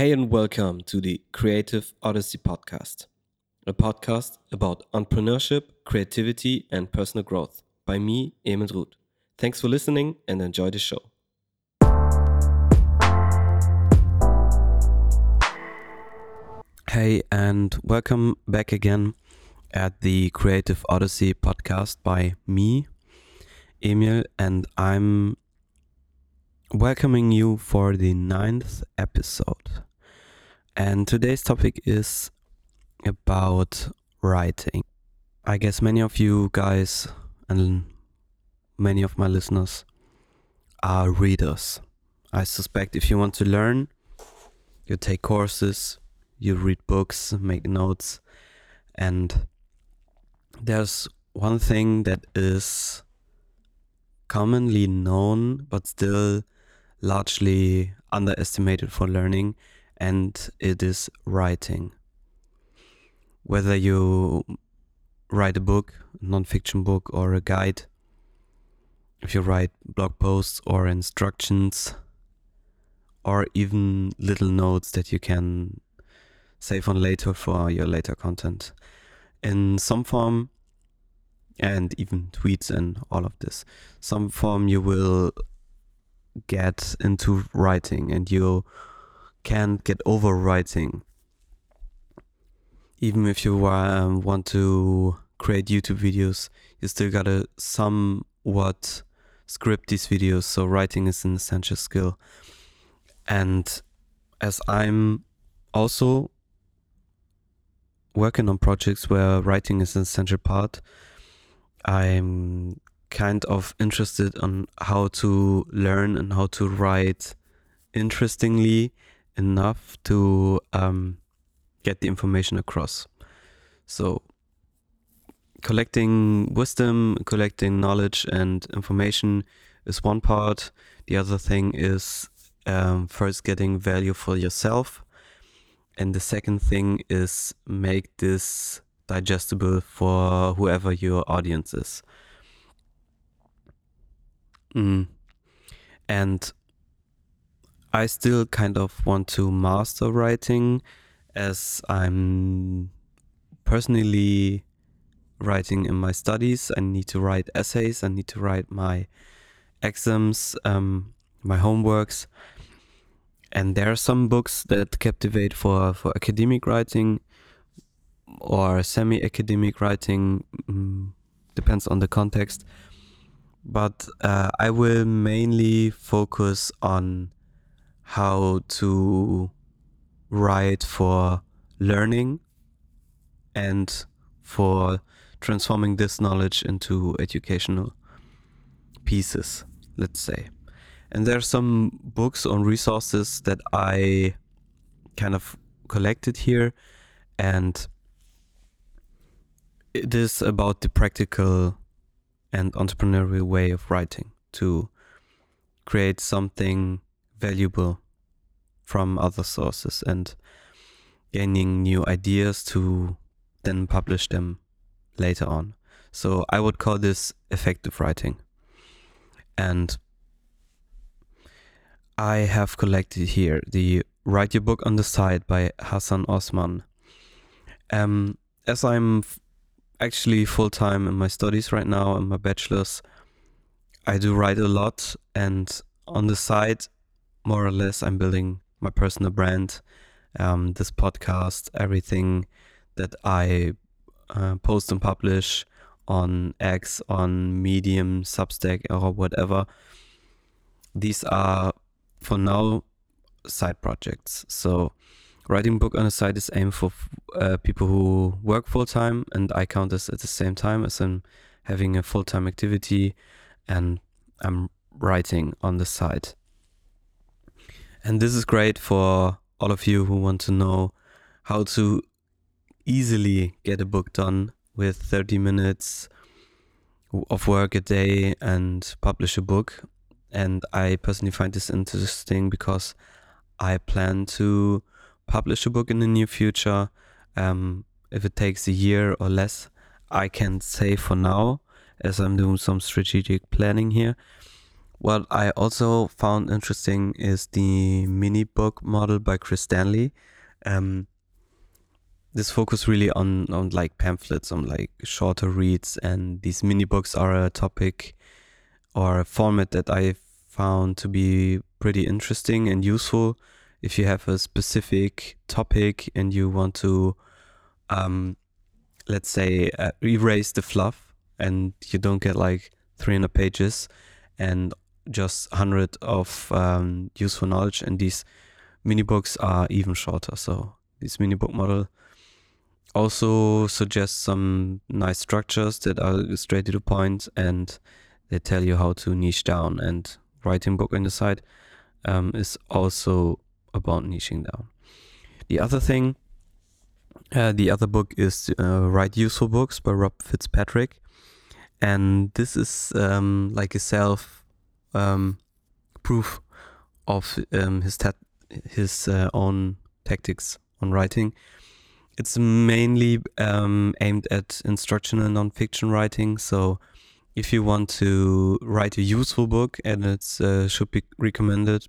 Hey, and welcome to the Creative Odyssey podcast, a podcast about entrepreneurship, creativity, and personal growth by me, Emil Ruth. Thanks for listening and enjoy the show. Hey, and welcome back again at the Creative Odyssey podcast by me, Emil, and I'm welcoming you for the ninth episode. And today's topic is about writing. I guess many of you guys and many of my listeners are readers. I suspect if you want to learn, you take courses, you read books, make notes, and there's one thing that is commonly known but still largely underestimated for learning, and it is writing. Whether you write a book, nonfiction book, or a guide, if you write blog posts or instructions, or even little notes that you can save on later for your later content in some form and even tweets and all of this some form you will get into writing and you can't get over writing. Even if you um, want to create youtube videos you still gotta somewhat script these videos so writing is an essential skill. And as i'm also working on projects where writing is an essential part i'm kind of interested on how to learn and how to write interestingly enough to um, get the information across. So, collecting wisdom, collecting knowledge and information is one part. The other thing is um, first getting value for yourself. And the second thing is make this digestible for whoever your audience is. Mm. And I still kind of want to master writing as I'm personally writing in my studies. I need to write essays, I need to write my exams, um, my homeworks. And there are some books that captivate for, for academic writing or semi academic writing, mm, depends on the context but uh, I will mainly focus on how to write for learning and for transforming this knowledge into educational pieces, let's say. And there are some books on resources that I kind of collected here, and it is about the practical and entrepreneurial way of writing to create something valuable from other sources and gaining new ideas to then publish them later on. So I would call this effective writing. And I have collected here the Write Your Book on the Side by Hassan Osman. Um, as I'm actually full time in my studies right now in my bachelor's. I do write a lot, and on the side, more or less, I'm building my personal brand. Um, this podcast, everything that I uh, post and publish on X, on Medium, Substack, or whatever. These are for now side projects. So writing book on the side is aimed for uh, people who work full time, and I count this at the same time as I'm having a full time activity, and I'm writing on the side. And this is great for all of you who want to know how to easily get a book done with 30 minutes of work a day and publish a book. And I personally find this interesting because I plan to publish a book in the near future. Um, if it takes a year or less, I can say for now, as I'm doing some strategic planning here. What I also found interesting is the mini book model by Chris Stanley. Um, this focus really on on like pamphlets, on like shorter reads, and these mini books are a topic or a format that I found to be pretty interesting and useful if you have a specific topic and you want to, um, let's say, uh, erase the fluff and you don't get like 300 pages and just 100 of um, useful knowledge. And these mini books are even shorter. So, this mini book model also suggests some nice structures that are straight to the point and they tell you how to niche down and writing book on the side um, is also about niching down. The other thing, uh, the other book is uh, Write Useful Books by Rob Fitzpatrick. And this is um, like a self um, proof of um, his, ta- his uh, own tactics on writing. It's mainly um, aimed at instructional nonfiction writing. So if you want to write a useful book and it uh, should be recommended,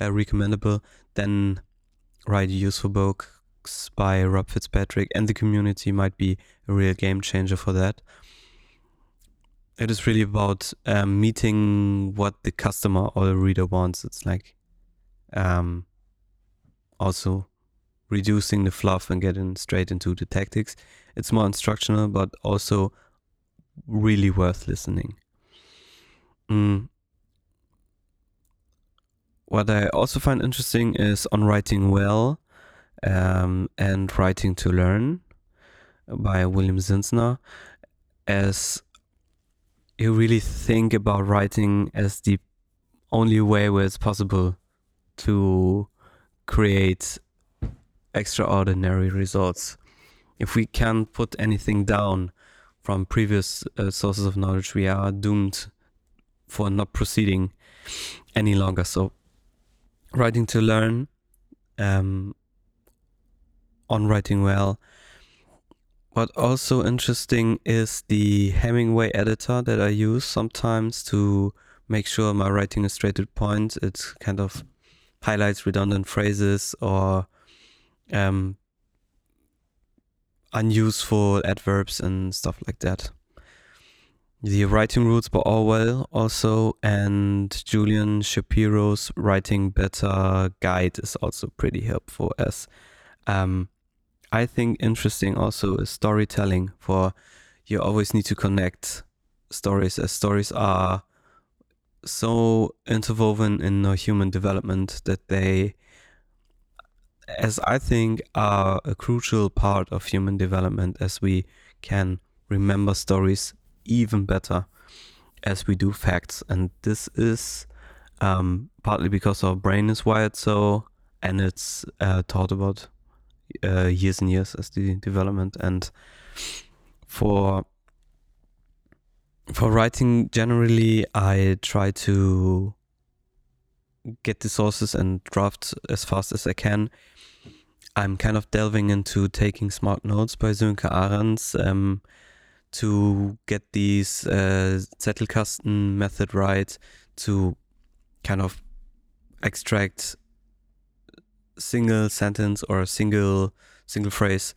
uh, recommendable, then write useful books by Rob Fitzpatrick, and the community might be a real game changer for that. It is really about um, meeting what the customer or the reader wants. It's like um, also reducing the fluff and getting straight into the tactics. It's more instructional, but also really worth listening. Mm. What I also find interesting is on writing well um, and writing to learn by William Zinsser, as you really think about writing as the only way where it's possible to create extraordinary results. If we can't put anything down from previous uh, sources of knowledge, we are doomed for not proceeding any longer. So, writing to learn, um, on writing well. What also interesting is the Hemingway editor that I use sometimes to make sure my writing is straight to point. It kind of highlights redundant phrases or um, unuseful adverbs and stuff like that. The writing rules by Orwell also, and Julian Shapiro's Writing Better guide is also pretty helpful. As um, I think interesting also is storytelling. For you always need to connect stories, as stories are so interwoven in our human development that they as I think, are a crucial part of human development as we can remember stories even better as we do facts. And this is um, partly because our brain is wired so, and it's uh, taught about uh, years and years as the development. And for for writing generally, I try to get the sources and draft as fast as I can I'm kind of delving into taking smart notes by Sönke Ahrens um, to get these uh, Zettelkasten method right to kind of extract single sentence or a single single phrase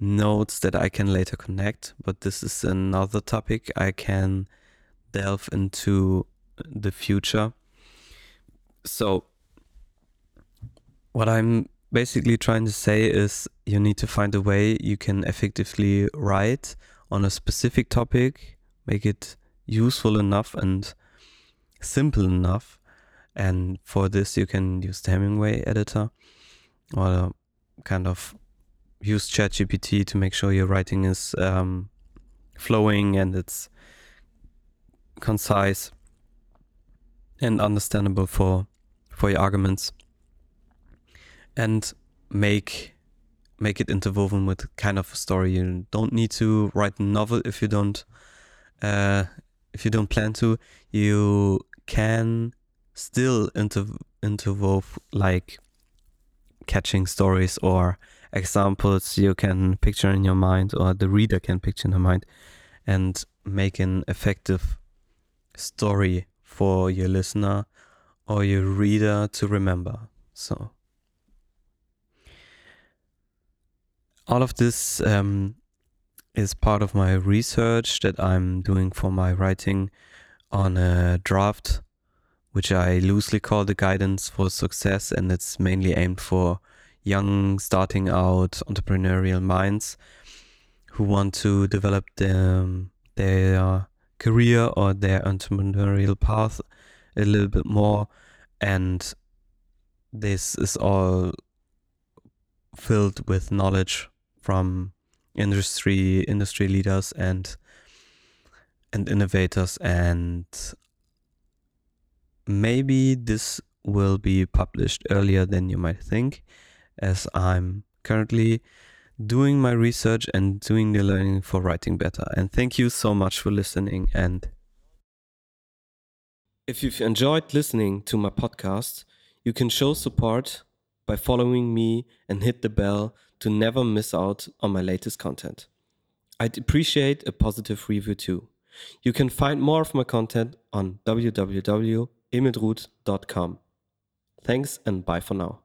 notes that I can later connect. But this is another topic I can delve into the future. So what I'm basically trying to say is you need to find a way you can effectively write on a specific topic, make it useful enough and simple enough. And for this, you can use the Hemingway editor or kind of use ChatGPT to make sure your writing is um, flowing and it's concise and understandable for for your arguments and make make it interwoven with kind of a story. You don't need to write a novel if you don't uh, if you don't plan to. You can still inter interwove like catching stories or examples you can picture in your mind or the reader can picture in their mind and make an effective story for your listener or your reader to remember. So, all of this um, is part of my research that I'm doing for my writing on a draft, which I loosely call the guidance for success, and it's mainly aimed for young, starting out entrepreneurial minds who want to develop them, their career or their entrepreneurial path a little bit more. And this is all filled with knowledge from industry industry leaders and and innovators and maybe this will be published earlier than you might think as I'm currently doing my research and doing the learning for writing better. And thank you so much for listening. And if you've enjoyed listening to my podcast, you can show support by following me and hit the bell to never miss out on my latest content. I'd appreciate a positive review too. You can find more of my content on www.emilruth.com. Thanks and bye for now.